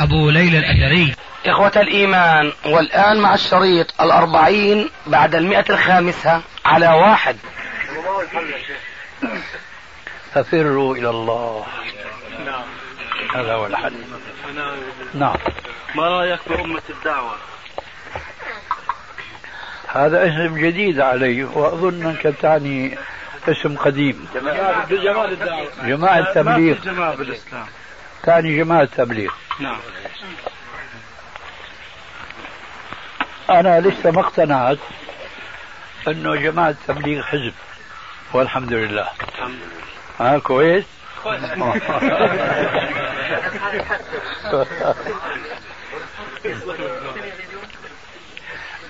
أبو ليلى الأثري. إخوة الإيمان والآن مع الشريط الأربعين بعد المئة الخامسة على واحد. ففروا إلى الله. نعم هذا هو الحل. نعم. ما رأيك بأمة الدعوة؟ هذا اسم جديد علي وأظن أنك تعني اسم قديم. جماعة جماعة الدعوة. جماعة التبليغ. جماعة بالإسلام. تعني جماعة التبليغ نعم. أنا لسه ما اقتنعت أنه جماعة التبليغ حزب والحمد لله. الحمد لله ها كويس؟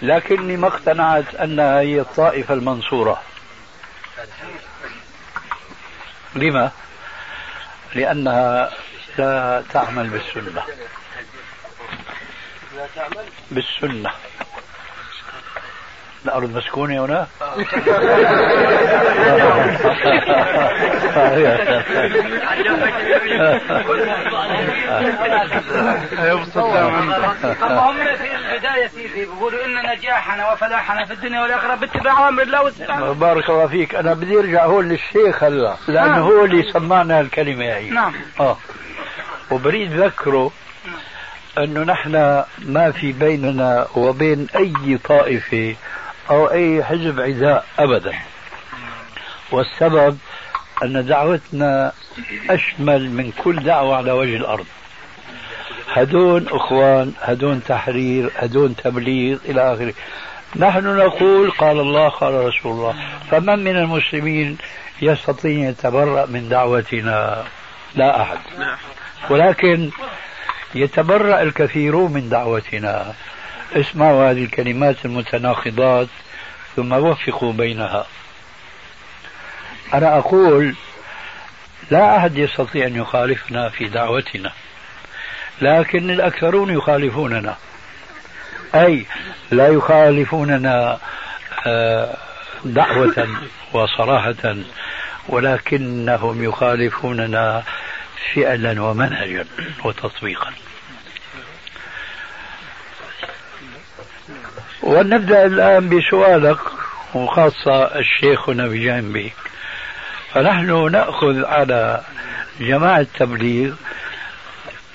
لكني ما اقتنعت أنها هي الطائفة المنصورة. لما؟ لأنها لا تعمل بالسنة. بالسنة. الأرض مسكونة هنا؟ طب في البداية سيدي بيقولوا إن نجاحنا وفلاحنا في الدنيا والآخرة باتباع أمر الله والسلام بارك الله فيك. أنا بدي أرجع هون للشيخ هلا لأنه هو اللي سمعنا الكلمة هي. نعم. آه. وبريد ذكره أنه نحن ما في بيننا وبين أي طائفة أو أي حزب عداء أبدا. والسبب أن دعوتنا أشمل من كل دعوة على وجه الأرض. هدون أخوان هدون تحرير هدون تبليغ إلى آخره. نحن نقول قال الله قال رسول الله فمن من المسلمين يستطيع يتبرأ من دعوتنا؟ لا أحد. ولكن يتبرأ الكثيرون من دعوتنا. اسمعوا هذه الكلمات المتناقضات ثم وفقوا بينها. أنا أقول لا أحد يستطيع أن يخالفنا في دعوتنا لكن الأكثرون يخالفوننا. أي لا يخالفوننا آه، دعوة وصراحة ولكنهم يخالفوننا فعلا ومنهجا وتطبيقا ونبدأ الآن بسؤالك وخاصة الشيخنا بجانبي فنحن نأخذ على جماعة التبليغ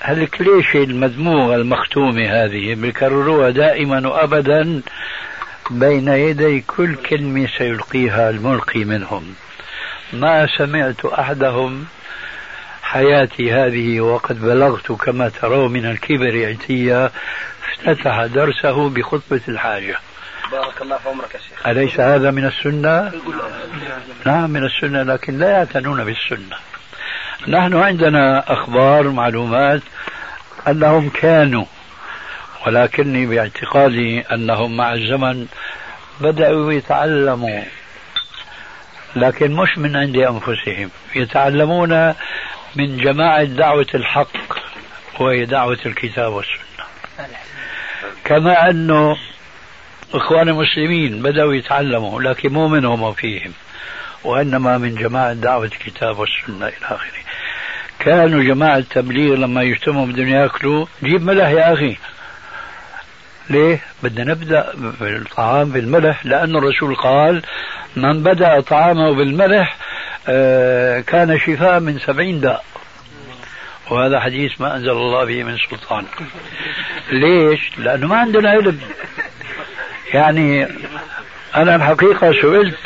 هالكليشة المدموغة المختومة هذه؟ بيكرروها دائما وأبدا بين يدي كل كلمة سيلقيها الملقي منهم. ما سمعت أحدهم حياتي هذه وقد بلغت كما ترون من الكبر عتية افتتح درسه بخطبة الحاجة. بارك الله في عمرك يا شيخ. أليس هذا من السنة؟ نعم من السنة لكن لا يعتنون بالسنة. نحن عندنا أخبار معلومات أنهم كانوا ولكني باعتقادي أنهم مع الزمن بدأوا يتعلموا لكن مش من عند أنفسهم. يتعلمون من جماعة دعوة الحق وهي دعوة الكتاب والسنة. كما أنه إخوان المسلمين بدأوا يتعلموا لكن مو منهم وفيهم وإنما من جماعة دعوة الكتاب والسنة إلى آخره. كانوا جماعة التبليغ لما يجتمعوا بدهم يأكلوا جيب ملح يا أخي. ليه؟ بدنا نبدأ بالطعام بالملح لأن الرسول قال من بدأ طعامه بالملح كان شفاء من سبعين داء. وهذا حديث ما أنزل الله به من سلطان. ليش؟ لأنه ما عندنا علم. يعني أنا الحقيقة سئلت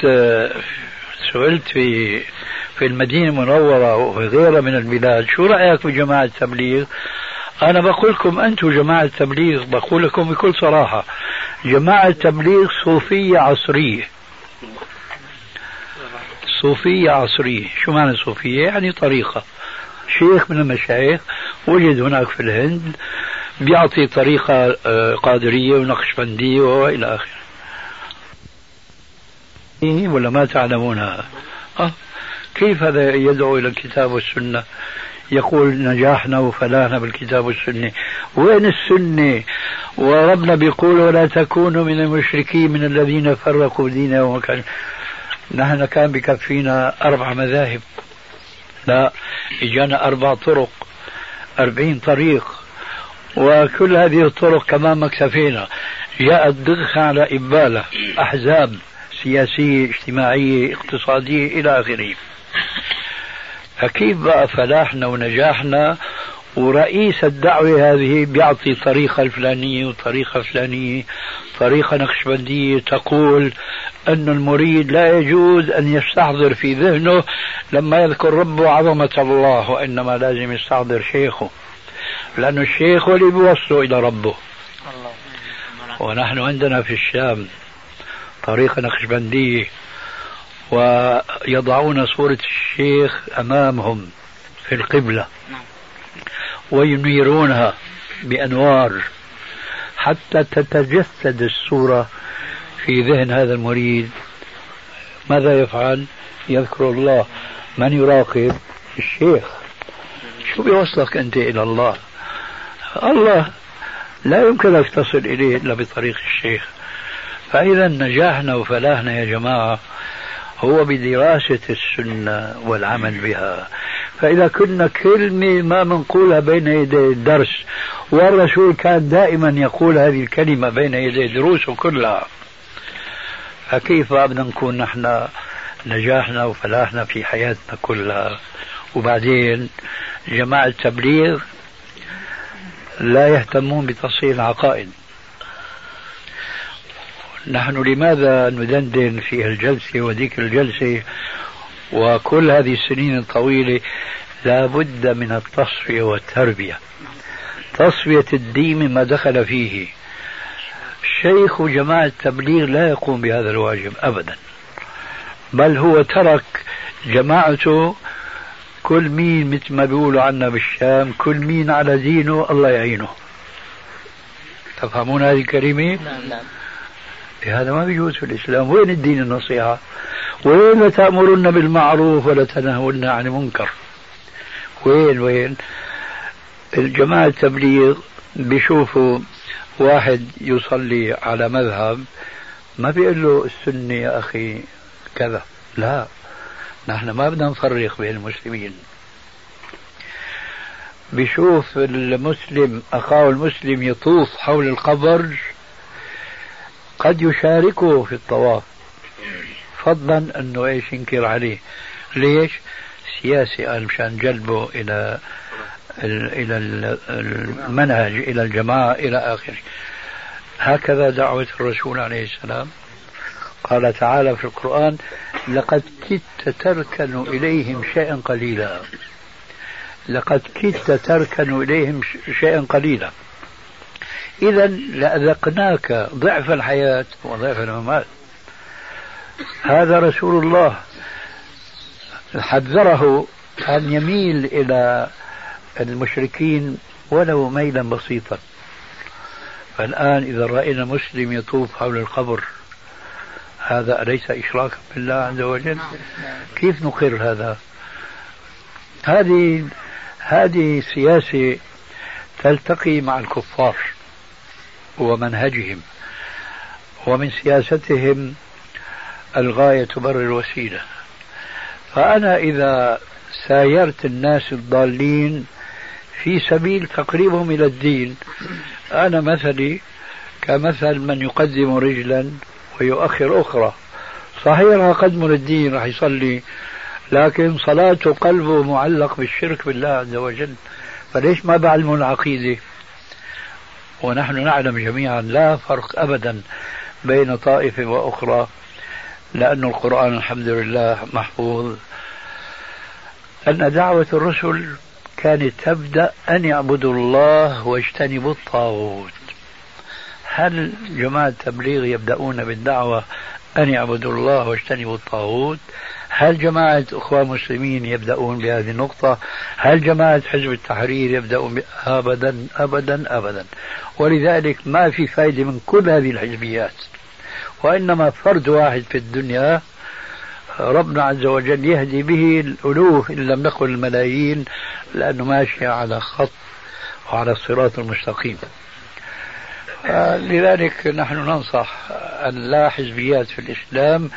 سئلت في في المدينة المنورة وفي غيرها من البلاد شو رأيك بجماعة التبليغ؟ أنا بقول لكم أنتم جماعة التبليغ بقول لكم بكل صراحة جماعة التبليغ صوفية عصرية. صوفية عصرية شو معنى صوفية؟ يعني طريقة. شيخ من المشايخ وجد هناك في الهند بيعطي طريقة آه، قادرية ونقشبندية وإلى آخره. ولا ما تعلمونها؟ أه. كيف هذا يدعو إلى الكتاب والسنة؟ يقول نجاحنا وفلاحنا بالكتاب والسنة. وين السنة؟ وربنا بيقول ولا تكونوا من المشركين من الذين فرقوا دينهم وكان نحن كان بكفينا أربع مذاهب. لا إجانا أربع طرق أربعين طريق. وكل هذه الطرق كمان ما اكتفينا جاءت ضغخة على إبالة أحزاب سياسية اجتماعية اقتصادية إلى آخره. فكيف بقى فلاحنا ونجاحنا؟ ورئيس الدعوة هذه بيعطي طريقة الفلانية وطريقة فلانية طريقة نقشبندية تقول أن المريد لا يجوز أن يستحضر في ذهنه لما يذكر ربه عظمة الله وإنما لازم يستحضر شيخه لأن الشيخ هو اللي بيوصله إلى ربه. ونحن عندنا في الشام طريقة نقشبندية ويضعون صورة الشيخ أمامهم في القبلة وينيرونها بأنوار حتى تتجسد الصورة في ذهن هذا المريد ماذا يفعل؟ يذكر الله من يراقب؟ الشيخ شو بيوصلك أنت إلى الله؟ الله لا يمكنك تصل إليه إلا بطريق الشيخ فإذا نجاحنا وفلاحنا يا جماعة هو بدراسة السنة والعمل بها فإذا كنا كلمة ما منقولها بين يدي الدرس والرسول كان دائما يقول هذه الكلمة بين يدي دروسه كلها فكيف بدنا نكون نحن نجاحنا وفلاحنا في حياتنا كلها. وبعدين جماعة التبليغ لا يهتمون بتصحيح العقائد. نحن لماذا ندندن في الجلسة وذيك الجلسة؟ وكل هذه السنين الطويلة لا بد من التصفية والتربية. تصفية الدين مما دخل فيه. شيخ جماعة التبليغ لا يقوم بهذا الواجب أبدا بل هو ترك جماعته كل مين مثل ما بيقولوا عنا بالشام كل مين على دينه الله يعينه. تفهمون هذه الكلمة؟ نعم نعم. هذا ما بيجوز في الإسلام. وين الدين النصيحة؟ وين تأمرن بالمعروف ولا تنهون عن المنكر؟ وين وين؟ الجماعة التبليغ بيشوفوا واحد يصلي على مذهب ما بيقول له السنة يا أخي كذا. لا نحن ما بدنا نفرق بين المسلمين. بيشوف المسلم أخاه المسلم يطوف حول القبر قد يشاركه في الطواف. فضلا إنه إيش ينكر عليه. ليش؟ سياسي قال مشان جلبه إلى إلى المنهج إلى الجماعة إلى آخره. هكذا دعوة الرسول عليه السلام. قال تعالى في القرآن لقد كدت تركن إليهم شيئا قليلا. لقد كدت تركن إليهم شيئا قليلا. إذا لأذقناك ضعف الحياة وضعف الممات. هذا رسول الله حذره أن يميل إلى المشركين ولو ميلا بسيطا. فالآن إذا رأينا مسلم يطوف حول القبر هذا أليس إشراكا بالله عز وجل؟ كيف نقر هذا؟ هذه هذه سياسة تلتقي مع الكفار ومنهجهم ومن سياستهم الغاية تبرر الوسيلة. فأنا إذا سايرت الناس الضالين في سبيل تقريبهم إلى الدين. أنا مثلي كمثل من يقدم رجلا ويؤخر أخرى. صحيح قدم للدين راح يصلي لكن صلاته قلبه معلق بالشرك بالله عز وجل. فليش ما بعلموا العقيدة؟ ونحن نعلم جميعا لا فرق أبدا بين طائفة وأخرى لأن القرآن الحمد لله محفوظ. أن دعوة الرسل كانت تبدأ أن يعبدوا الله واجتنبوا الطاغوت. هل جماعة التبليغ يبدأون بالدعوة أن يعبدوا الله واجتنبوا الطاغوت؟ هل جماعة أخوان مسلمين يبدأون بهذه النقطة؟ هل جماعة حزب التحرير يبدأون أبدا أبدا أبدا. ولذلك ما في فائدة من كل هذه الحزبيات وإنما فرد واحد في الدنيا ربنا عز وجل يهدي به الألوف إن لم نقل الملايين لأنه ماشي على خط وعلى الصراط المستقيم. لذلك نحن ننصح أن لا حزبيات في الإسلام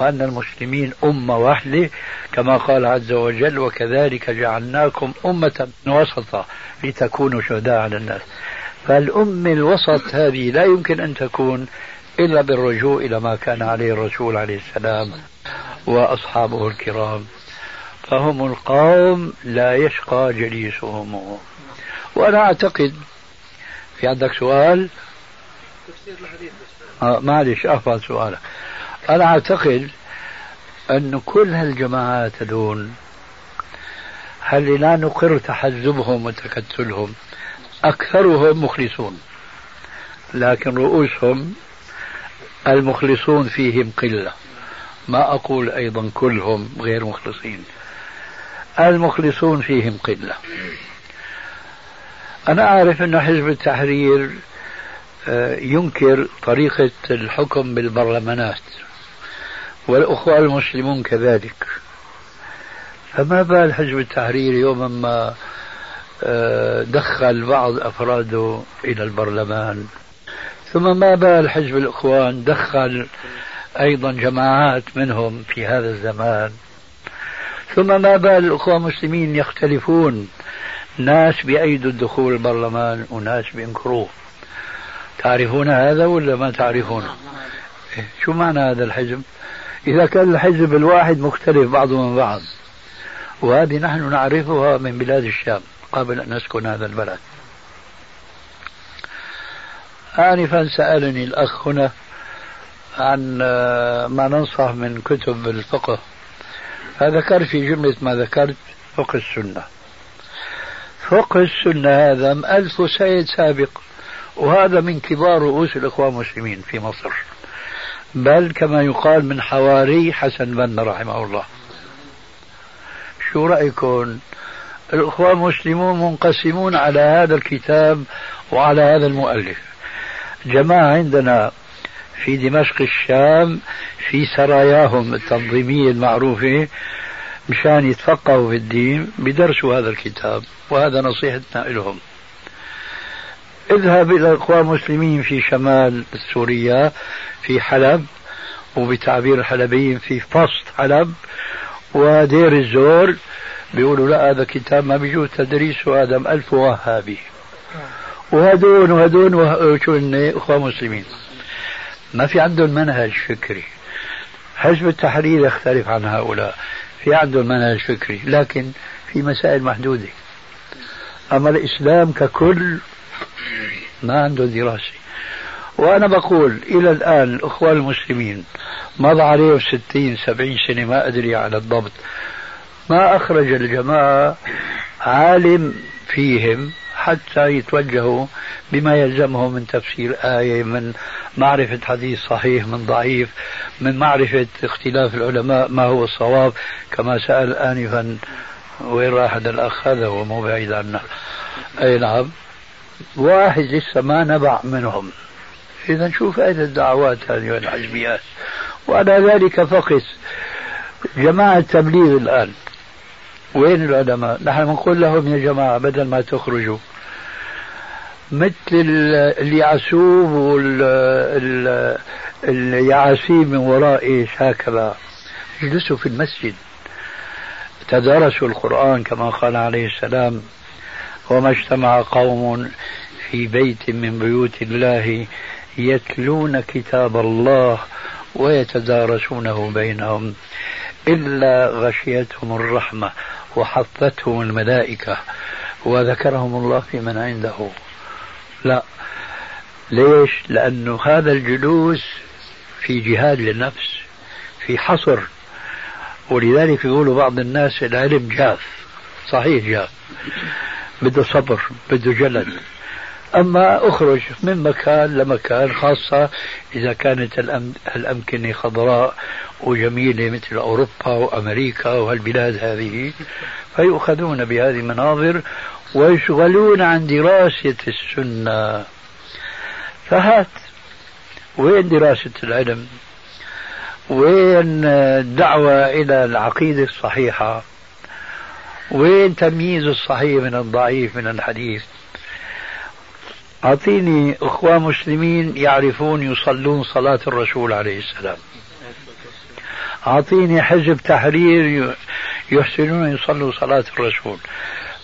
وأن المسلمين أمة واحدة كما قال عز وجل وكذلك جعلناكم أمة وسطا لتكونوا شهداء على الناس فالأمة الوسط هذه لا يمكن أن تكون إلا بالرجوع إلى ما كان عليه الرسول عليه السلام. وأصحابه الكرام فهم القوم لا يشقى جليسهم. وأنا أعتقد في عندك سؤال؟ آه معلش أحفظ سؤالك أنا أعتقد أن كل هالجماعات هذول هل لا نقر تحزبهم وتكتلهم؟ أكثرهم مخلصون لكن رؤوسهم المخلصون فيهم قلة. ما أقول أيضا كلهم غير مخلصين. المخلصون فيهم قلة. أنا أعرف أن حزب التحرير آه، ينكر طريقة الحكم بالبرلمانات والأخوة المسلمون كذلك. فما بال حزب التحرير يوما ما آه، دخل بعض أفراده إلى البرلمان؟ ثم ما بال حزب الإخوان دخل أيضا جماعات منهم في هذا الزمان. ثم ما بال الأخوة المسلمين يختلفون. ناس بأيدوا الدخول البرلمان وناس بينكروه تعرفون هذا ولا ما تعرفونه شو معنى هذا الحزب؟ إذا كان الحزب الواحد مختلف بعضه من بعض. وهذه نحن نعرفها من بلاد الشام قبل أن نسكن هذا البلد. آنفا سألني الأخ هنا عن ما ننصح من كتب الفقه. فذكر في جملة ما ذكرت فقه السنة. فقه السنة هذا ألف سيد سابق وهذا من كبار رؤوس الإخوان المسلمين في مصر. بل كما يقال من حواري حسن بن رحمه الله. شو رأيكم؟ الإخوان المسلمون منقسمون على هذا الكتاب وعلى هذا المؤلف. جماعة عندنا في دمشق الشام في سراياهم التنظيمية المعروفة مشان يتفقهوا في الدين بدرسوا هذا الكتاب وهذا نصيحتنا لهم اذهب إلى الإخوان المسلمين في شمال سوريا في حلب وبتعبير الحلبيين في فصد حلب ودير الزور بيقولوا لا هذا كتاب ما بيجوز تدريسه هذا ألف وهابي. وهدون وهدون شو إخوان مسلمين ما في عندهم منهج فكري. حزب التحرير يختلف عن هؤلاء. في عندهم منهج فكري لكن في مسائل محدودة. أما الإسلام ككل ما عنده دراسة. وأنا بقول إلى الآن الأخوان المسلمين مضى عليهم ستين سبعين سنة ما أدري على الضبط. ما أخرج الجماعة عالم فيهم حتى يتوجهوا بما يلزمهم من تفسير آية من معرفة حديث صحيح من ضعيف من معرفة اختلاف العلماء ما هو الصواب؟ كما سأل آنفا وين راح هذا الأخ هذا هو مو بعيد عنا. أي نعم. واحد لسه ما نبع منهم. إذا شو فائدة الدعوات هذه والحزبيات وعلى ذلك فقس جماعة تبليغ الآن. وين العلماء؟ نحن بنقول لهم يا جماعة بدل ما تخرجوا مثل اليعسوب واليعاسيب من إيش هكذا اجلسوا في المسجد. تدارسوا القرآن كما قال عليه السلام. وما اجتمع قوم في بيت من بيوت الله يتلون كتاب الله ويتدارسونه بينهم إلا غشيتهم الرحمة وحفتهم الملائكة وذكرهم الله في من عنده. لا. ليش؟ لأنه هذا الجلوس في جهاد للنفس في حصر. ولذلك يقولوا بعض الناس العلم جاف صحيح جاف. بده صبر بده جلد. أما أخرج من مكان لمكان خاصة إذا كانت الأمكنة خضراء وجميلة مثل أوروبا وأمريكا والبلاد هذه فيؤخذون بهذه المناظر ويشغلون عن دراسة السنة. فهات وين دراسة العلم؟ وين الدعوة إلى العقيدة الصحيحة؟ وين تمييز الصحيح من الضعيف من الحديث؟ أعطيني أخوة مسلمين يعرفون يصلون صلاة الرسول عليه السلام. أعطيني حزب تحرير يحسنون يصلوا صلاة الرسول.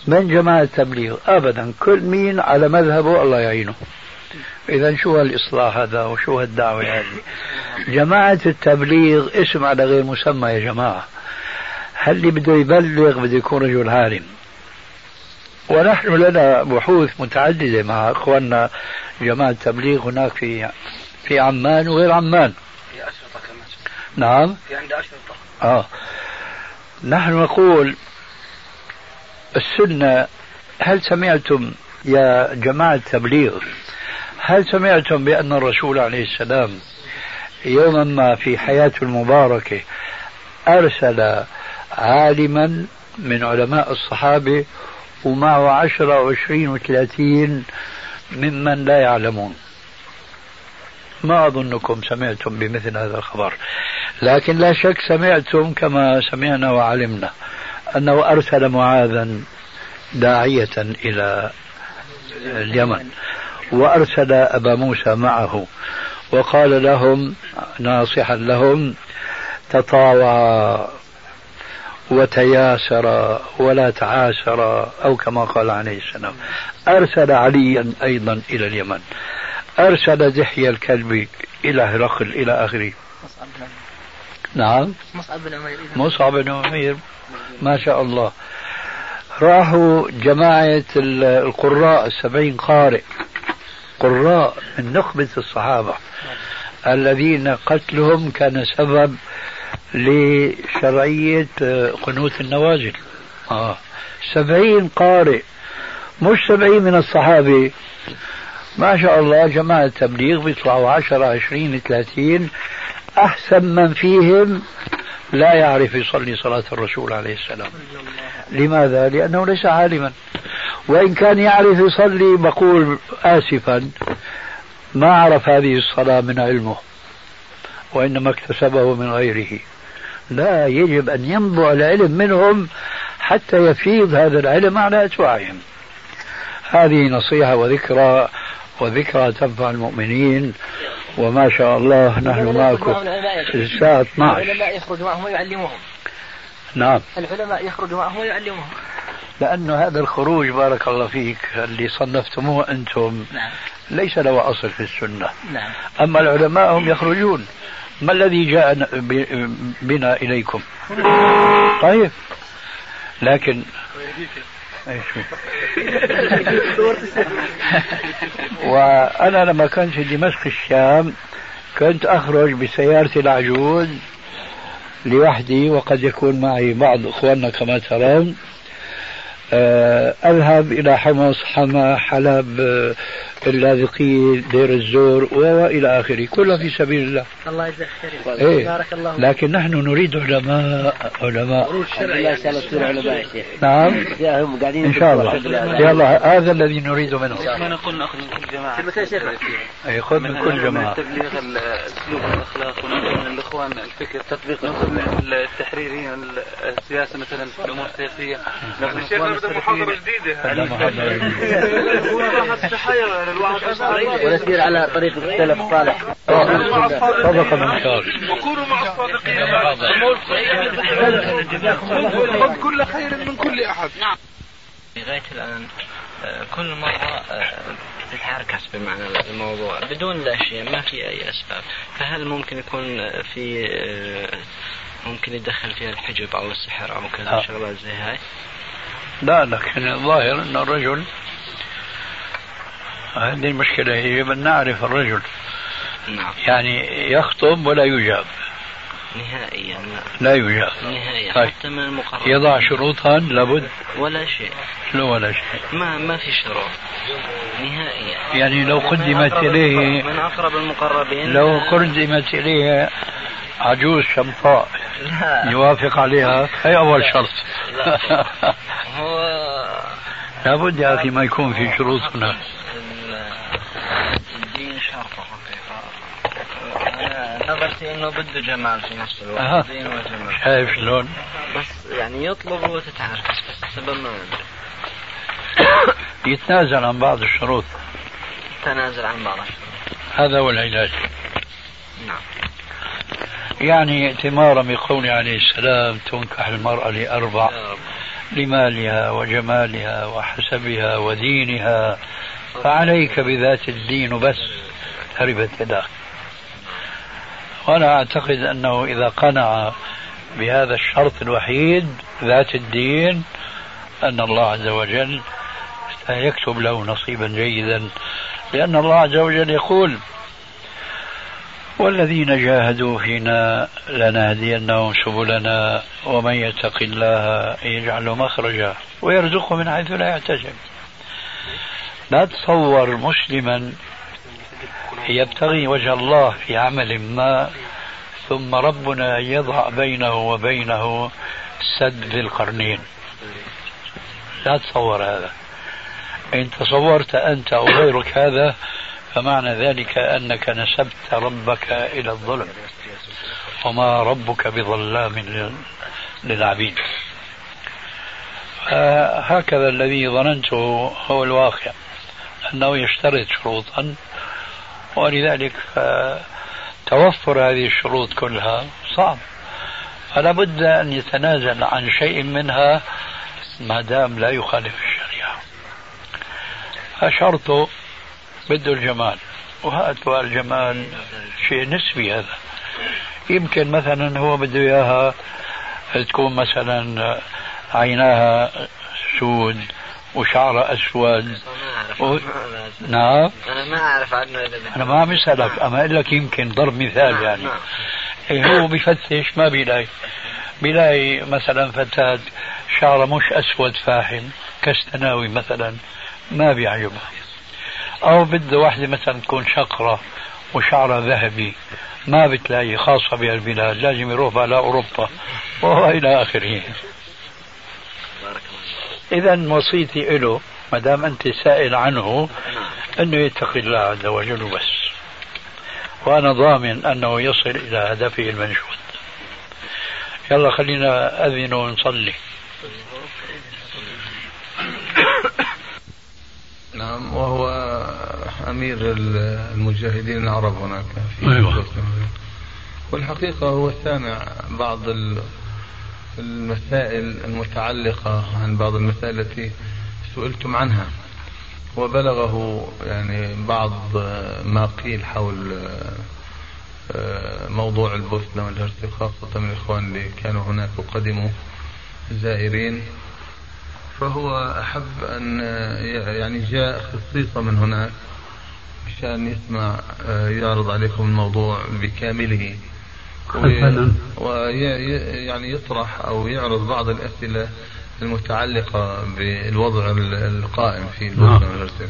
من جماعة التبليغ. أبدا كل مين على مذهبه الله يعينه. إذا شو هالإصلاح هذا وشو هالدعوة هذه؟ جماعة التبليغ اسم على غير مسمى يا جماعة. هل اللي بده يبلغ بده يكون رجل عالم. ونحن لنا بحوث متعددة مع إخواننا جماعة التبليغ هناك في في عمان وغير عمان. في أشرطة كمان. نعم. في عند أشرطة. آه. نحن نقول السنة هل سمعتم يا جماعة التبليغ؟ هل سمعتم بأن الرسول عليه السلام يوما ما في حياته المباركة أرسل عالما من علماء الصحابة ومعه عشرة وعشرين وثلاثين ممن لا يعلمون؟ ما أظنكم سمعتم بمثل هذا الخبر لكن لا شك سمعتم كما سمعنا وعلمنا. أنه أرسل معاذا داعية إلى اليمن وأرسل أبا موسى معه وقال لهم ناصحا لهم تطاوعا وتياسر ولا تعاسر أو كما قال عليه السلام. أرسل عليا أيضا إلى اليمن. أرسل دحية الكلب إلى هرقل إلى آخره. نعم. مصعب بن عمير. مصعب بن عمير ما شاء الله. راحوا جماعة القراء السبعين قارئ. قراء من نخبة الصحابة. الذين قتلهم كان سبب لشرعية قنوت النوازل آه. سبعين قارئ. مش سبعين من الصحابة. ما شاء الله جماعة التبليغ بيطلعوا عشرة عشرين ثلاثين. أحسن من فيهم لا يعرف يصلي صلاة الرسول عليه السلام. لماذا؟ لأنه ليس عالما. وإن كان يعرف يصلي بقول آسفا ما عرف هذه الصلاة من علمه وإنما اكتسبه من غيره. لا يجب أن ينبع العلم منهم حتى يفيض هذا العلم على أتباعهم. هذه نصيحة وذكرى وذكرى تنفع المؤمنين. وما شاء الله نحن معكم الساعة 12 العلماء يخرج معهم ويعلمهم نعم. العلماء يخرج معهم ويعلمهم لأنه هذا الخروج بارك الله فيك اللي صنفتموه أنتم نعم. ليس له أصل في السنة. نعم. أما العلماء هم يخرجون. ما الذي جاء بنا إليكم؟ طيب. لكن وأنا لما كنت في دمشق الشام كنت أخرج بسيارتي العجوز لوحدي وقد يكون معي بعض إخواننا كما ترون. آه، أذهب إلى حمص حما حلب اللاذقية دير الزور وإلى آخره. كلها في سبيل الله. الله يجزاك خير إيه؟ بارك الله لكن نحن نريد علماء علماء. الله شاء الله تصير علماء يا شيخ نعم. هم قاعدين إن شاء الله. يلا هذا الذي نريد منه. ما نقول نأخذ من كل جماعة؟ اي خذ من كل جماعة. تبليغ الاسلوب والاخلاق وناخذ من الإخوان الفكر تطبيق ناخذ من التحريريين السياسة مثلا في الأمور السياسية. ناخذ من الاخوان محاضرة جديدة. ونسير على طريق السلف الصالح صدق من قال وكونوا مع الصادقين. خذ كل خير من كل أحد. نعم. لغايه الآن آه، كل مرة آه، تتعركس بمعنى الموضوع. بدون الأشياء ما في أي أسباب. فهل ممكن يكون في آه، ممكن يدخل فيها الحجب أو السحر أو كذا شغلات زي هاي؟ لا لكن الظاهر أن الرجل هذه المشكلة يجب أن نعرف الرجل. نعم. يعني يخطب ولا يجاب. نهائيا. لا يوجد نهائيا. طيب. حتى من المقرب يضع شروطا لابد. ولا شيء. لا ولا شيء. ما ما في شروط. نهائيا. يعني لو من قدمت إليه من أقرب المقربين. لو قدمت إليه عجوز شمطاء لا. يوافق عليها هي أول شرط. لا. هو لابد يا أخي ما يكون في شروط هناك الدين شرط حقيقة أنا نظرتي إنه بده جمال في نفس الوقت. أها. دين وجمال. شايف شلون؟ بس يعني يطلب وتتعرف السبب ما يتنازل عن بعض الشروط. تنازل عن بعض الشروط. هذا هو العلاج. نعم. يعني ائتمارا بقوله عليه السلام تنكح المرأة لأربع لمالها وجمالها وحسبها ودينها. فعليك بذات الدين بس تربت يداك وأنا أعتقد أنه إذا قنع بهذا الشرط الوحيد ذات الدين أن الله عز وجل سيكتب له نصيبا جيدا لأن الله عز وجل يقول والذين جاهدوا فينا لنهدينهم سبلنا ومن يتق الله يجعل مخرجا ويرزقه من حيث لا يحتسب. لا تصور مسلما يبتغي وجه الله في عمل ما ثم ربنا يضع بينه وبينه سد ذي القرنين. لا تصور هذا. إن تصورت أنت أو غيرك هذا فمعنى ذلك أنك نسبت ربك إلى الظلم. وما ربك بظلام لل- للعبيد. هكذا الذي ظننته هو الواقع. أنه يشترط شروطا ولذلك آه، توفر هذه الشروط كلها صعب. فلا بد أن يتنازل عن شيء منها ما دام لا يخالف الشريعة. فشرطه بده الجمال وهاتوا الجمال شيء نسبي هذا. يمكن مثلا هو بده إياها تكون مثلا عيناها سود وشعرها أسود. و-. نعم. أنا ما أعرف عنه إلا. أنا ما عم اسالك أما أقول لك يمكن ضرب مثال نعم، يعني. نعم. إيه هو بفتش ما بيلاقي. بيلاقي مثلا فتاة شعرها مش أسود فاحم كاستناوي مثلا ما بيعجبها. أو بده واحدة مثلا تكون شقرة وشعرها ذهبي ما بتلاقي خاصة بهالبلاد لازم يروح على آخره. بارك الله اذا وصيتي له ما دام أنت سائل عنه أنه يتقي الله عز وجل بس وأنا ضامن أنه يصل إلى هدفه المنشود. يلا خلينا أذن ونصلي. نعم وهو أمير المجاهدين العرب هناك في أيوة. والحقيقة هو سامع بعض ال- المسائل المتعلقة عن بعض المسائل التي سئلتم عنها. وبلغه يعني بعض ما قيل حول موضوع البوسنة والهرسك خاصة من الإخوان اللي كانوا هناك وقدموا زائرين. فهو أحب أن يعني جاء خصيصة من هناك مشان يسمع يعرض عليكم الموضوع بكامله. ويعني يطرح أو يعرض بعض الأسئلة المتعلقة بالوضع القائم في نعم. البوسنة والهرسك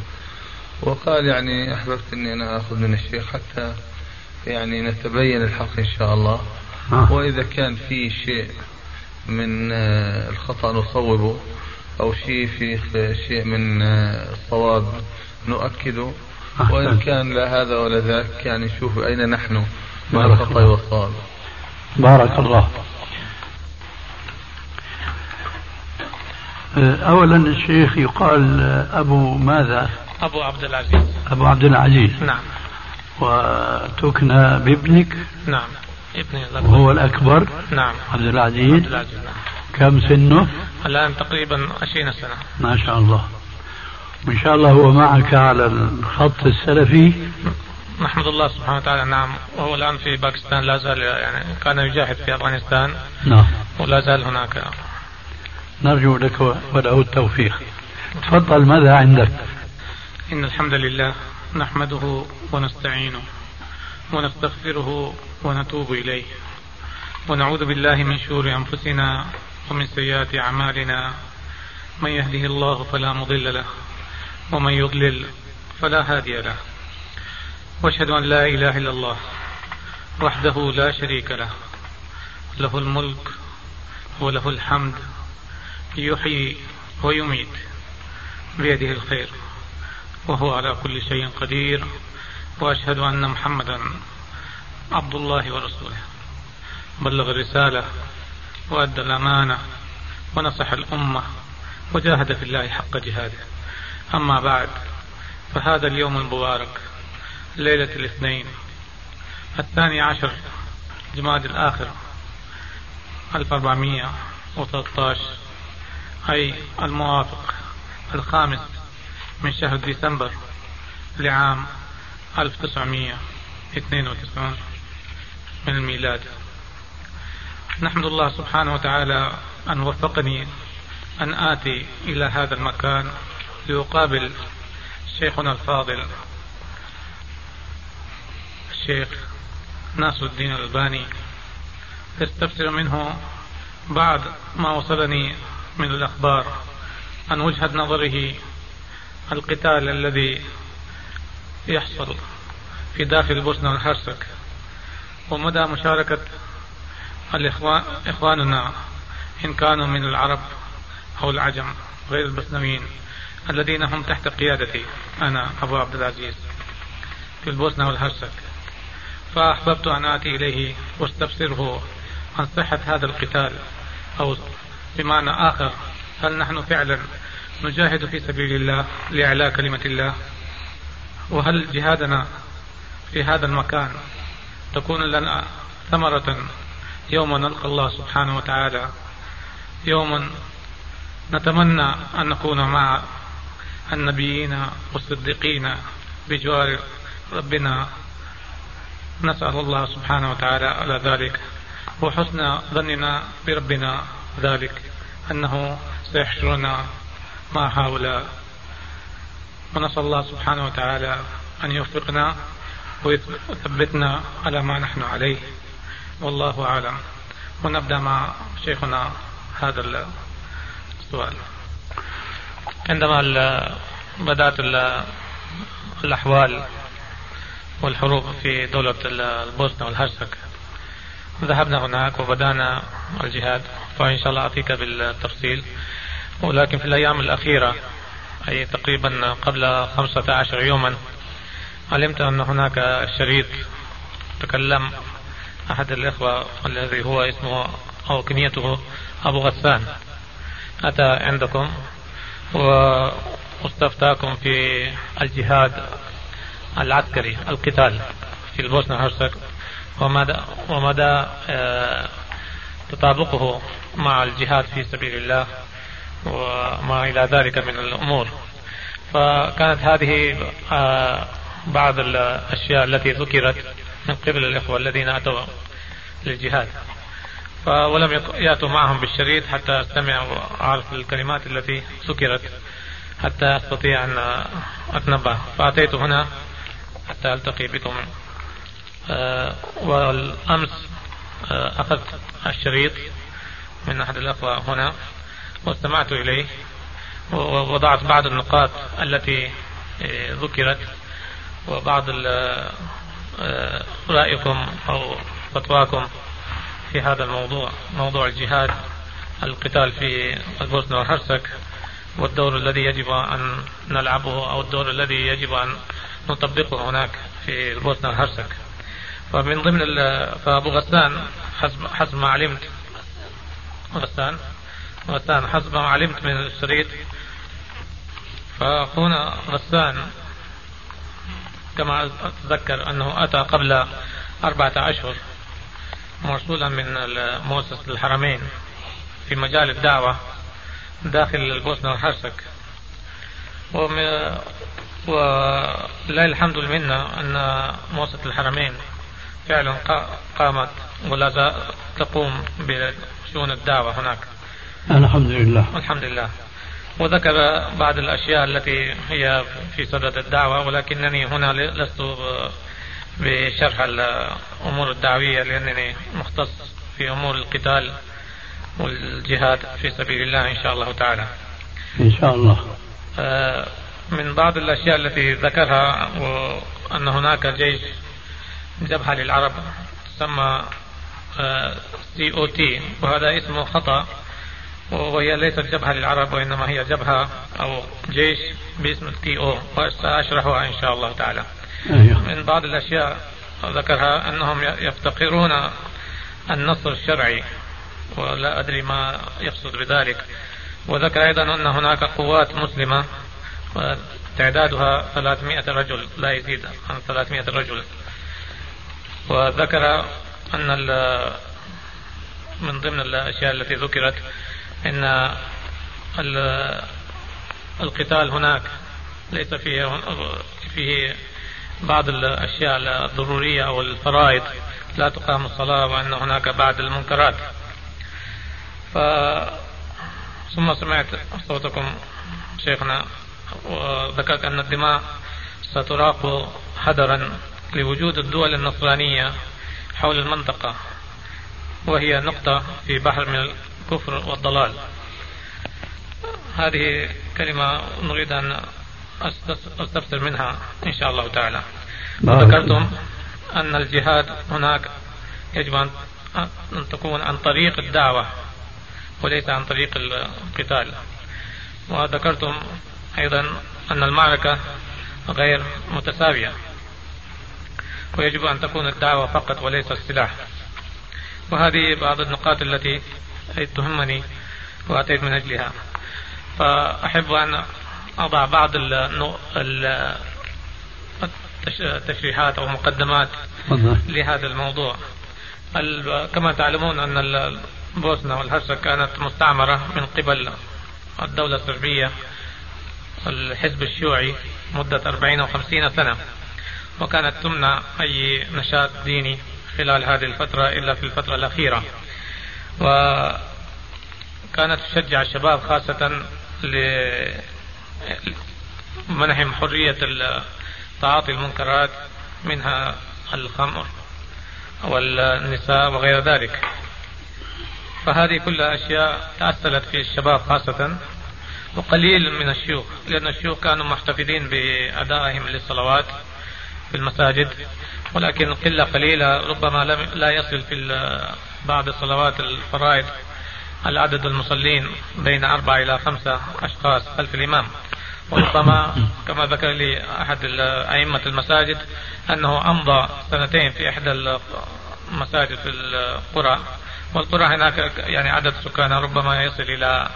وقال يعني أحببت أني أنا أخذ من الشيخ حتى يعني نتبين الحق إن شاء الله آه. وإذا كان في شيء من آه، الخطأ نصوبه أو شيء في شيء من آه، الصواب نؤكده وإن. كان لا هذا ولا ذاك يعني نشوف أين نحن بارك الخطأ الله. والصواب بارك الله أولا الشيخ يقال أبو ماذا؟ أبو عبد العزيز. أبو عبد العزيز. نعم. وتكنى بابنك. نعم. ابني وهو الأكبر. نعم. عبد عبد العزيز العزيز نعم. كم سنه؟ الآن تقريبا 20 سنة. ما شاء الله. وإن شاء الله هو معك على الخط السلفي. نحمد الله سبحانه وتعالى. نعم. وهو الآن في باكستان. لا زال يعني كان يجاهد في أفغانستان. نعم. ولا زال هناك. نرجو لك وله التوفيق. تفضل ماذا عندك؟ إن الحمد لله نحمده ونستعينه ونستغفره ونتوب إليه. ونعوذ بالله من شرور أنفسنا ومن سيئات أعمالنا. من يهده الله فلا مضل له ومن يضلل فلا هادي له. وأشهد أن لا إله إلا الله وحده لا شريك له. له الملك وله الحمد يحيي ويميت بيده الخير وهو على كل شيء قدير وأشهد أن محمدا عبد الله ورسوله. بلغ الرسالة وأدى الأمانة ونصح الأمة وجاهد في الله حق جهاده. أما بعد فهذا اليوم المبارك ليلة الاثنين الثاني عشر جماد الآخر 1413 أي الموافق الخامس من شهر ديسمبر لعام 1992 من الميلاد. نحمد الله سبحانه وتعالى أن وفقني أن آتي إلى هذا المكان لأقابل شيخنا الفاضل الشيخ ناصر الدين الألباني. استفسر منه بعد ما وصلني من الأخبار عن وجهة نظره القتال الذي يحصل في داخل البوسنة والهرسك. ومدى مشاركة الإخوان إخواننا إن كانوا من العرب أو العجم غير البوسنويين الذين هم تحت قيادتي أنا أبو عبد العزيز في البوسنة والهرسك. فأحببت أن آتي إليه واستفسره عن صحة هذا القتال أو بمعنى آخر هل نحن فعلا نجاهد في سبيل الله لإعلاء كلمة الله؟ وهل جهادنا في هذا المكان تكون لنا ثمرة يوم نلقى الله سبحانه وتعالى يوم نتمنى أن نكون مع النبيين والصديقين بجوار ربنا؟ نسأل الله سبحانه وتعالى على ذلك وحسن ظننا بربنا. ذلك أنه سيحشرنا مع هؤلاء. ونسأل الله سبحانه وتعالى أن يوفقنا ويثبتنا على ما نحن عليه. والله أعلم. ونبدأ مع شيخنا هذا السؤال. عندما بدأت الأحوال والحروب في دولة البوسنة والهرسك ذهبنا هناك وبدأنا الجهاد. فإن شاء الله أعطيك بالتفصيل. ولكن في الأيام الأخيرة أي تقريبا قبل خمسة عشر يوما علمت أن هناك شريط تكلم أحد الإخوة الذي هو اسمه أو كنيته أبو غسان. أتى عندكم واستفتاكم في الجهاد العسكري القتال في البوسنة هرسك ومدى, ومدى تطابقه مع الجهاد في سبيل الله وما إلى ذلك من الأمور. فكانت هذه آه، بعض الأشياء التي ذكرت من قبل الإخوة الذين أتوا للجهاد. ولم يأتوا معهم بالشريط حتى استمع وأعرف الكلمات التي ذكرت حتى أستطيع أن أتنبه. فأتيت هنا حتى ألتقي بكم. آه، والأمس أخذت الشريط من أحد الأخوة هنا واستمعت إليه ووضعت بعض النقاط التي آه، ذكرت وبعض رأيكم أو فتواكم في هذا الموضوع موضوع الجهاد القتال في البوسنة والهرسك والدور الذي يجب أن نلعبه أو الدور الذي يجب أن نطبقه هناك في البوسنة والهرسك فمن ضمن فأبو غسان حسب, حسب ما علمت. غسان. غسان حسب ما علمت من الشريط فأخونا غسان كما أتذكر أنه أتى قبل أربعة أشهر مرسولا من مؤسسة الحرمين في مجال الدعوة داخل البوسنة والهرسك ولله الحمد لله أن مؤسسة الحرمين فعلا قامت ولا تقوم بشؤون الدعوة هناك. الحمد لله الحمد لله وذكر بعض الأشياء التي هي في صدد الدعوة ولكنني هنا لست بشرح الأمور الدعوية لأنني مختص في أمور القتال والجهاد في سبيل الله إن شاء الله تعالى. إن شاء الله. آه، من بعض الأشياء التي ذكرها وأن هناك جيش جبهة للعرب تسمى COT وهذا اسمه خطأ وهي ليست جبهة للعرب وإنما هي جبهة أو جيش باسم ال TO وسأشرحها إن شاء الله تعالى. أيوه. من بعض الأشياء ذكرها أنهم يفتقرون النصر الشرعي ولا أدري ما يقصد بذلك. وذكر أيضا أن هناك قوات مسلمة تعدادها 300 رجل لا يزيد عن 300 رجل. وذكر أن من ضمن الأشياء التي ذكرت أن القتال هناك ليس فيه فيه بعض الأشياء الضرورية أو الفرائض لا تقام الصلاة وأن هناك بعض المنكرات. ف ثم سمعت صوتكم شيخنا وذكرت أن الدماء ستراق هدرا. لوجود الدول النصرانية حول المنطقة وهي نقطة في بحر من الكفر والضلال. هذه كلمة نريد أن أستفسر منها إن شاء الله تعالى. ذكرتم أن الجهاد هناك يجب أن تكون عن طريق الدعوة وليس عن طريق القتال. وذكرتم أيضا أن المعركة غير متساوية. ويجب أن تكون الدعوة فقط وليس السلاح. وهذه بعض النقاط التي تهمني وأتيت من أجلها. فأحب أن أضع بعض التشريحات أو مقدمات لهذا الموضوع. كما تعلمون أن البوسنة والهرسك كانت مستعمرة من قبل الدولة الصربية الحزب الشيوعي مدة 40 أو 50 سنة. وكانت تمنع أي نشاط ديني خلال هذه الفترة إلا في الفترة الأخيرة. وكانت تشجع الشباب خاصة لمنحهم حرية تعاطي المنكرات منها الخمر والنساء وغير ذلك. فهذه كلها أشياء تأثرت في الشباب خاصة وقليل من الشيوخ لأن الشيوخ كانوا محتفظين بأدائهم للصلوات في المساجد ولكن قلة قليلة ربما لم لا يصل في بعض الصلوات الفرائض العدد المصلين بين أربعة إلى خمسة أشخاص خلف الإمام. وربما كما ذكر لي أحد أئمة المساجد أنه أمضى سنتين في إحدى المساجد في القرى. والقرى هناك يعني عدد سكانها ربما يصل إلى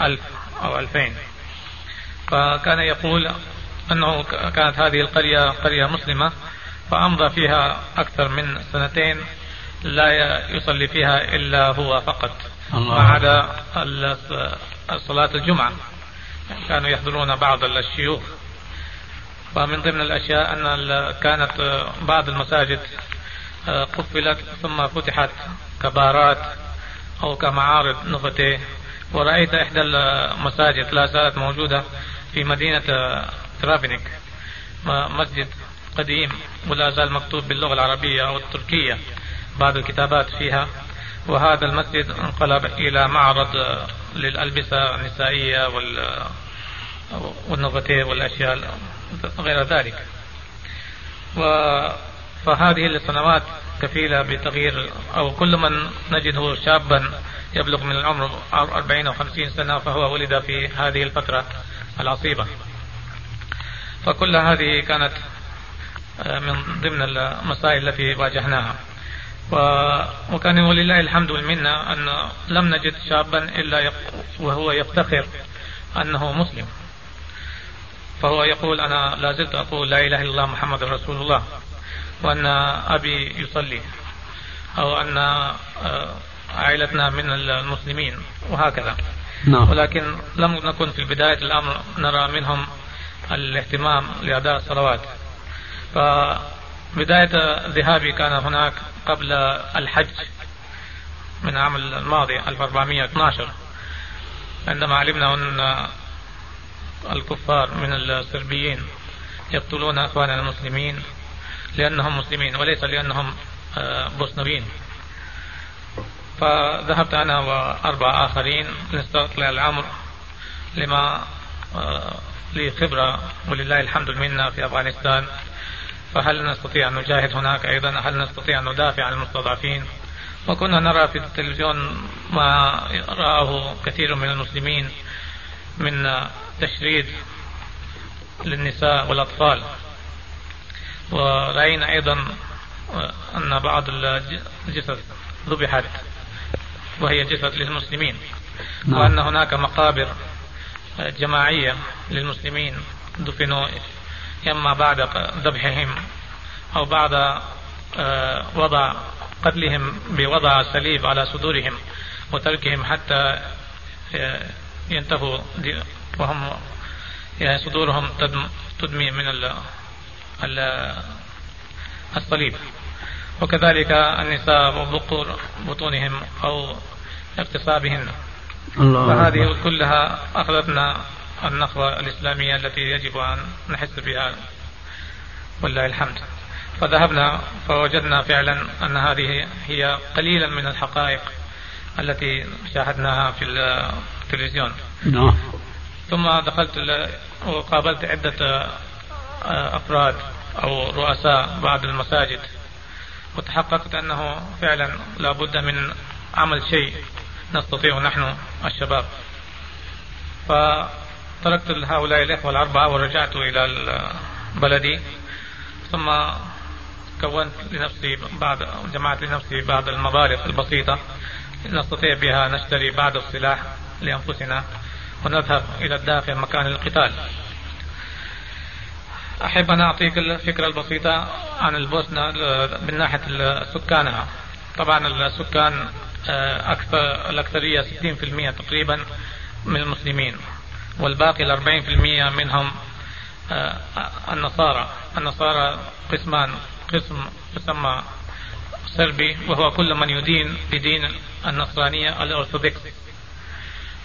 ألف أو ألفين. فكان يقول أنه كانت هذه القرية قرية مسلمة فأمضى فيها أكثر من سنتين لا يصلي فيها إلا هو فقط ما عدا صلاة الجمعة. كانوا يحضرون بعض الشيوخ. ومن ضمن الأشياء أن كانت بعض المساجد آه، قفلت ثم فتحت كبارات أو كمعارض نفتي ورأيت إحدى المساجد لا زالت موجودة في مدينة ترافينيك مسجد قديم ولا زال مكتوب باللغة العربية أو التركية بعض الكتابات فيها وهذا المسجد انقلب إلى معرض للألبسة النسائية وال والنوفاتير والأشياء غير ذلك و فهذه السنوات كفيلة بتغيير أو كل من نجده شابا يبلغ من العمر 40 أو 50 سنة فهو ولد في هذه الفترة العصيبة فكل هذه كانت آه، من ضمن المسائل التي واجهناها. وكان ولله الحمد والمنة أن لم نجد شابا إلا وهو يفتخر أنه مسلم. فهو يقول أنا لا زلت أقول لا إله إلا الله محمد رسول الله وأن أبي يصلي أو أن آه، عائلتنا من المسلمين وهكذا. نعم. ولكن لم نكن في بداية الأمر نرى منهم الاهتمام لأداء الصلوات. فبداية ذهابي كان هناك قبل الحج من العام الماضي 1412 عندما علمنا أن الكفار من الصربيين يقتلون أخواننا المسلمين لأنهم مسلمين وليس لأنهم آه، بوسنويين. فذهبت أنا وأربع آخرين لاستطلاع الأمر لما آه، لي خبرة ولله الحمد منا في أفغانستان. فهل نستطيع أن نجاهد هناك؟ أيضا هل نستطيع أن ندافع عن المستضعفين؟ وكنا نرى في التلفزيون ما رآه كثير من المسلمين من تشريد للنساء والأطفال. ورأينا أيضا أن بعض الجثث ذبحت وهي جثث للمسلمين. نعم. وأن هناك مقابر جماعية للمسلمين دفنوا إما بعد ذبحهم أو بعد آه، وضع قتلهم بوضع الصليب على صدورهم وتركهم حتى آه، ينتهوا وهم يعني صدورهم تدمي من الصليب. وكذلك النساء وبقور بطونهم أو اغتصابهن. الله فهذه كلها أخذتنا النخوة الإسلامية التي يجب أن نحس بها ولله الحمد. فذهبنا فوجدنا فعلا أن هذه هي قليلا من الحقائق التي شاهدناها في التلفزيون. نعم. ثم دخلت وقابلت عدة آه، أفراد أو رؤساء بعض المساجد وتحققت أنه فعلا لا بد من عمل شيء. نستطيع نحن الشباب. فتركت هؤلاء الإخوة الأربعة ورجعت إلى بلدي ثم كونت لنفسي بعض جمعت لنفسي بعض المبالغ البسيطة نستطيع بها نشتري بعض السلاح لأنفسنا ونذهب إلى الداخل مكان القتال. أحب أن أعطيك الفكرة البسيطة عن البوسنة من ناحية سكانها طبعا السكان أكثر الأكثرية 60% تقريبا من المسلمين والباقي ال 40% منهم آه، النصارى. النصارى قسمان قسم يسمى صربي وهو كل من يدين بدين النصرانية الأرثوذكس.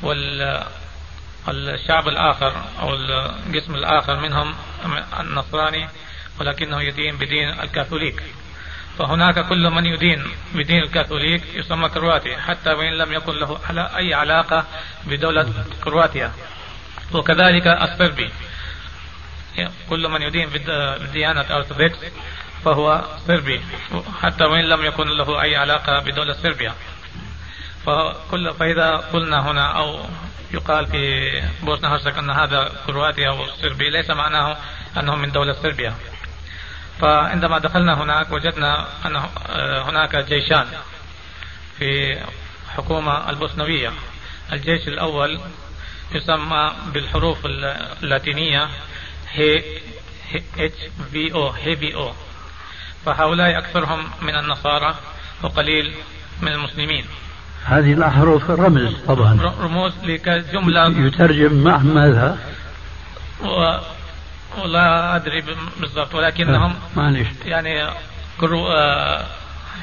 والشعب الآخر أو القسم الآخر منهم النصراني ولكنه يدين بدين الكاثوليك. فهناك كل من يدين بدين الكاثوليك يسمى كرواتي حتى وإن لم يكن له أي علاقة بدولة كرواتيا. وكذلك الصربي. كل من يدين بديانة أرثوذكس فهو صربي حتى وإن لم يكن له أي علاقة بدولة صربيا. فكل فإذا قلنا هنا أو يقال في بوسنا هرسك أن هذا كرواتيا صربي ليس معناه أنهم من دولة صربيا. فعندما دخلنا هناك وجدنا أن هناك جيشان في حكومة البوسنوية. الجيش الأول يسمى بالحروف اللاتينية هي اتش في أو هي في أو فهؤلاء أكثرهم من النصارى وقليل من المسلمين. هذه الأحرف رمز طبعا. رموز لكجملة يترجم مع ماذا؟ و... ولا أدري بالضبط ولكنهم معلش يعني كرو آه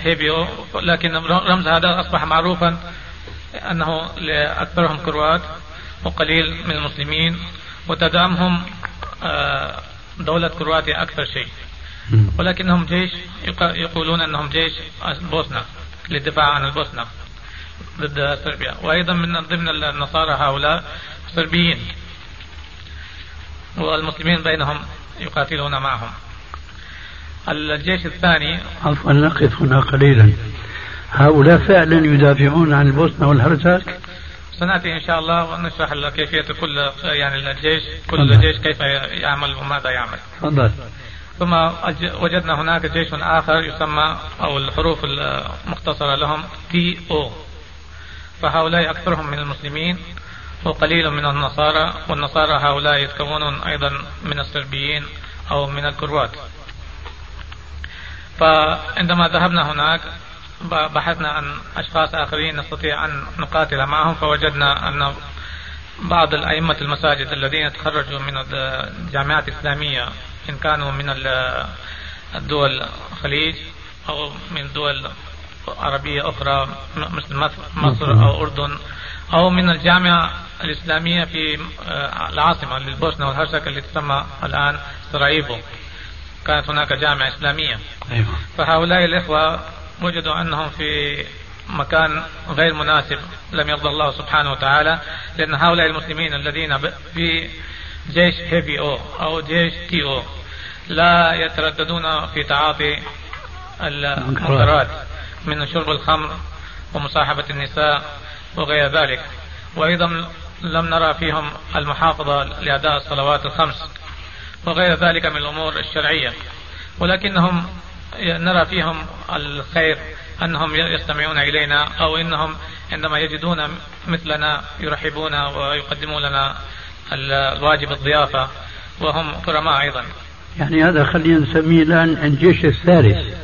هيبيو لكن رمز هذا أصبح معروفا أنه لأكثرهم كروات وقليل من المسلمين وتدعمهم آه دولة كرواتيا أكثر شيء. ولكنهم جيش يقولون أنهم جيش البوسنة للدفاع عن البوسنة ضد صربيا وأيضا من ضمن النصارى هؤلاء صربيين والمسلمين بينهم يقاتلون معهم. الجيش الثاني عفوا نقف هنا قليلا. هؤلاء فعلا يدافعون عن البوسنة والهرسك سنأتي إن شاء الله ونشرح كيفية كل يعني الجيش كل جيش كيف يعمل وماذا يعمل. تفضل. ثم وجدنا هناك جيش آخر يسمى أو الحروف المختصرة لهم تي أو فهؤلاء أكثرهم من المسلمين. وقليل من النصارى والنصارى هؤلاء يتكونون أيضا من الصربيين أو من الكروات. فعندما ذهبنا هناك بحثنا عن أشخاص آخرين نستطيع أن نقاتل معهم فوجدنا أن بعض الأئمة المساجد الذين تخرجوا من الجامعات الإسلامية إن كانوا من الدول الخليج أو من دول عربية أخرى مثل مصر أو أردن أو من الجامعة الإسلامية في آه، العاصمة للبوسنة والهرسك اللي تسمى الآن سراييفو كانت هناك جامعة إسلامية. أيوة. فهؤلاء الإخوة وجدوا أنهم في مكان غير مناسب لم يرضى الله سبحانه وتعالى لأن هؤلاء المسلمين الذين في جيش هيفي أو أو جيش تي أو لا يترددون في تعاطي المنكرات من شرب الخمر ومصاحبة النساء وغير ذلك. وأيضا لم نرى فيهم المحافظة لأداء الصلوات الخمس. وغير ذلك من الأمور الشرعية. ولكنهم نرى فيهم الخير أنهم يستمعون إلينا أو أنهم عندما يجدون مثلنا يرحبون ويقدمون لنا الواجب الضيافة وهم كرماء أيضا. يعني هذا خلينا نسميه الآن الجيش الثالث.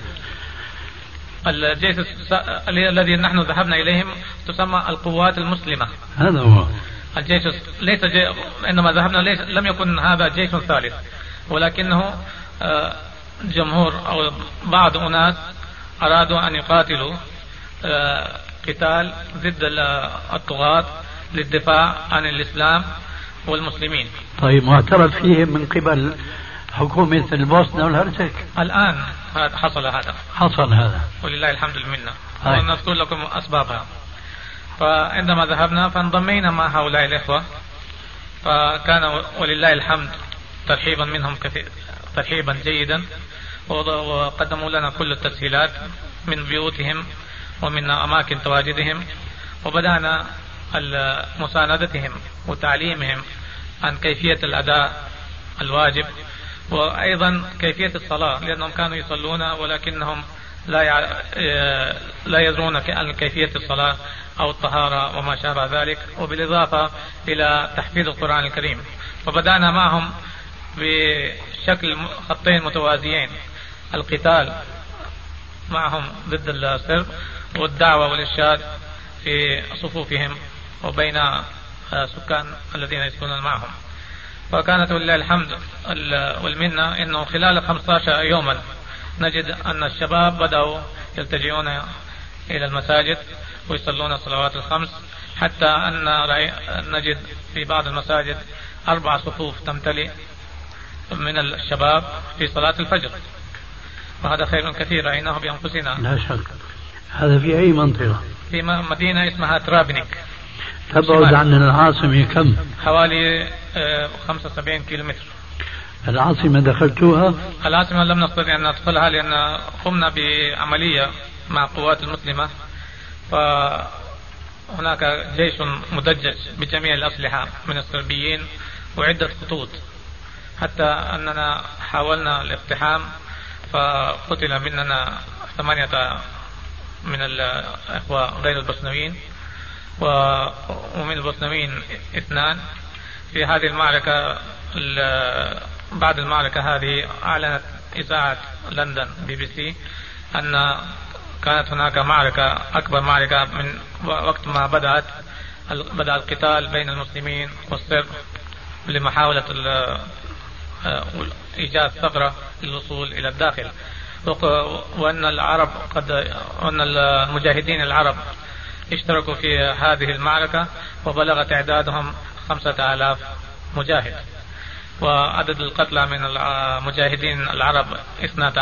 الجيش الذي نحن ذهبنا إليهم تسمى القوات المسلمة. هذا هو. الجيش ليس جي... عندما ذهبنا ليس لم يكن هذا جيش ثالث. ولكنه آه، جمهور أو بعض أناس أرادوا أن يقاتلوا آه، قتال ضد الطغاة للدفاع عن الإسلام والمسلمين. طيب معترف فيهم من قبل حكومة البوسنة والهرسك. الآن. حصل هذا. حصل هذا. ولله الحمد المنة. ونذكر لكم أسبابها. فعندما ذهبنا فانضمينا مع هؤلاء الإخوة. فكان ولله الحمد ترحيبا منهم كثير ترحيبا جيدا. وقدموا لنا كل التسهيلات من بيوتهم ومن أماكن تواجدهم. وبدأنا مساندتهم وتعليمهم عن كيفية الأداء الواجب. وأيضا كيفية الصلاة لأنهم كانوا يصلون ولكنهم لا لا يدرون كيفية الصلاة أو الطهارة وما شابه ذلك. وبالإضافة إلى تحفيظ القرآن الكريم. وبدأنا معهم بشكل خطين متوازيين. القتال معهم ضد السرب والدعوة والإرشاد في صفوفهم وبين سكان الذين يسكنون معهم. فكانت ولله الحمد والمنة أنه خلال 15 يوما نجد أن الشباب بدأوا يلتجئون إلى المساجد ويصلون الصلوات الخمس حتى أن نجد في بعض المساجد أربع صفوف تمتلئ من الشباب في صلاة الفجر. وهذا خير كثير رأيناه بأنفسنا. لا شك. هذا في أي منطقة؟ في مدينة اسمها ترابنيك تبعد عن العاصمة كم؟ حوالي 75 آه، كيلو متر العاصمة دخلتوها؟ العاصمة لم نستطع أن ندخلها لأن قمنا بعملية مع القوات المسلمة فهناك جيش مدجج بجميع الأسلحة من الصربيين وعدة خطوط حتى أننا حاولنا الاقتحام فقتل مننا ثمانية من الإخوة غير البوسنويين ومن البوسنويين اثنان. في هذه المعركة بعد المعركة هذه أعلنت إذاعة لندن بي بي سي أن كانت هناك معركة أكبر معركة من وقت ما بدأت بدأ القتال بين المسلمين والصرب لمحاولة إيجاد ثغرة للوصول إلى الداخل. وأن العرب قد أن المجاهدين العرب اشتركوا في هذه المعركة وبلغ تعدادهم خمسة آلاف مجاهد. وعدد القتلى من المجاهدين العرب اثنى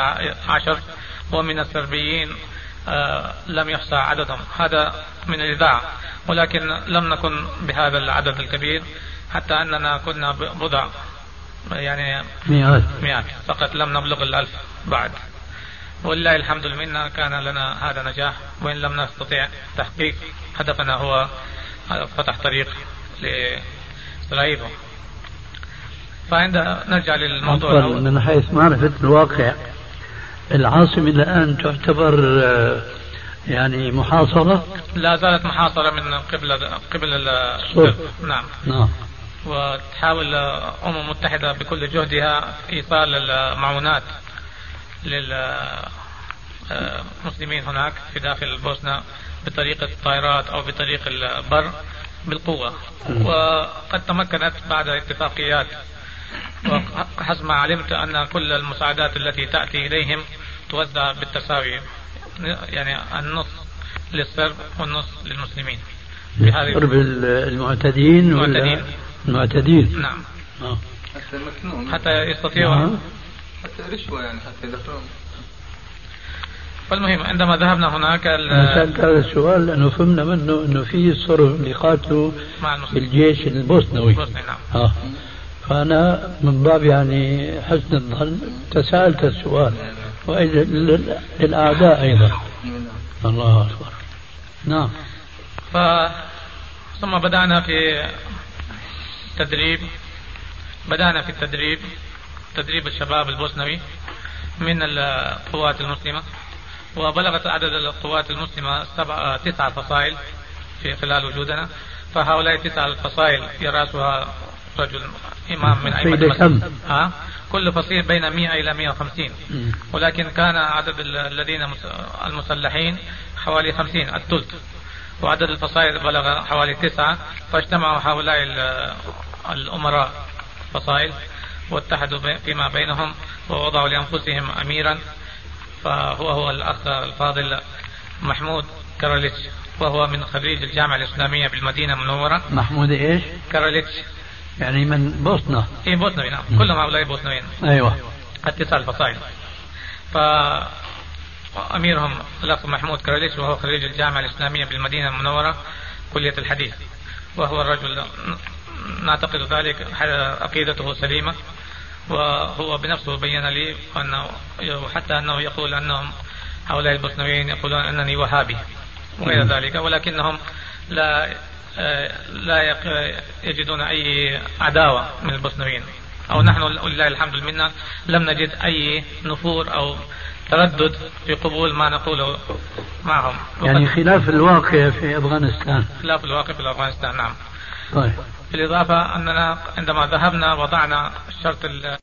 عشر ومن السربيين آه، لم يحصى عددهم. هذا من الإذاعة. ولكن لم نكن بهذا العدد الكبير حتى أننا كنا بضع يعني مئات. مئات. فقط لم نبلغ الألف بعد. ولله الحمد منا كان لنا هذا نجاح وإن لم نستطيع تحقيق هدفنا هو فتح طريق لسراييفو فعند نرجع للموضوع من حيث معرفة الواقع العاصمة الآن تعتبر يعني محاصرة؟ لا زالت محاصرة من قبل قبل نعم. نعم. وتحاول الأمم المتحدة بكل جهدها إيصال المعونات. للمسلمين هناك في داخل البوسنة بطريقة الطائرات أو بطريق البر بالقوة. وقد تمكنت بعد اتفاقيات وحسب ما علمت أن كل المساعدات التي تأتي إليهم توزع بالتساوي يعني النص للسرب والنص للمسلمين. السرب المعتدين المعتدين. المعتدين؟ نعم. آه. حتى يستطيعوا حتى رشوة يعني حتى يدخلون فالمهم عندما ذهبنا هناك سألت هذا السؤال لأنه فهمنا منه أنه في صرف المسلمين. بالجيش البوسنوي. البوسني نعم. آه. فأنا من باب يعني حسن الظن تساءلت السؤال. وإذا لل- للأعداء أيضا. الله أكبر. نعم. ف ثم بدأنا في تدريب. بدأنا في التدريب. تدريب الشباب البوسنوي من القوات المسلمة وبلغت عدد القوات المسلمة سبع تسع فصائل في خلال وجودنا. فهؤلاء التسع الفصائل يرأسها رجل إمام من أئمة؟ المسجد. ها كل فصيل بين 100 إلى 150 مم. ولكن كان عدد ال- الذين مس- المسلحين حوالي 50 الثلث. وعدد الفصائل بلغ حوالي تسعة. فاجتمعوا هؤلاء ال- الأمراء فصائل. واتحدوا فيما بينهم ووضعوا لأنفسهم أميرا فهو هو الأخ الفاضل محمود كاروليتش وهو من خريج الجامعة الإسلامية بالمدينة المنورة. محمود إيش؟ كاروليتش. يعني من بوسنة. إيه بوسنوي نعم كلهم هؤلاء بوسنويين. أيوة. التسع الفصائل ف أميرهم الأخ محمود كاروليتش وهو خريج الجامعة الإسلامية بالمدينة المنورة كلية الحديث. وهو الرجل نعتقد ذلك عقيدته سليمة وهو بنفسه بين لي أنه حتى أنه يقول أنهم هؤلاء البوسنويين يقولون أنني وهابي وغير ذلك ولكنهم لا لا يجدون أي عداوة من البوسنويين أو نحن ولله الحمد منا لم نجد أي نفور أو تردد في قبول ما نقوله معهم. يعني خلاف الواقع في أفغانستان. خلاف الواقع في أفغانستان نعم. طيب. بالإضافة أننا عندما ذهبنا وضعنا الشرط ال-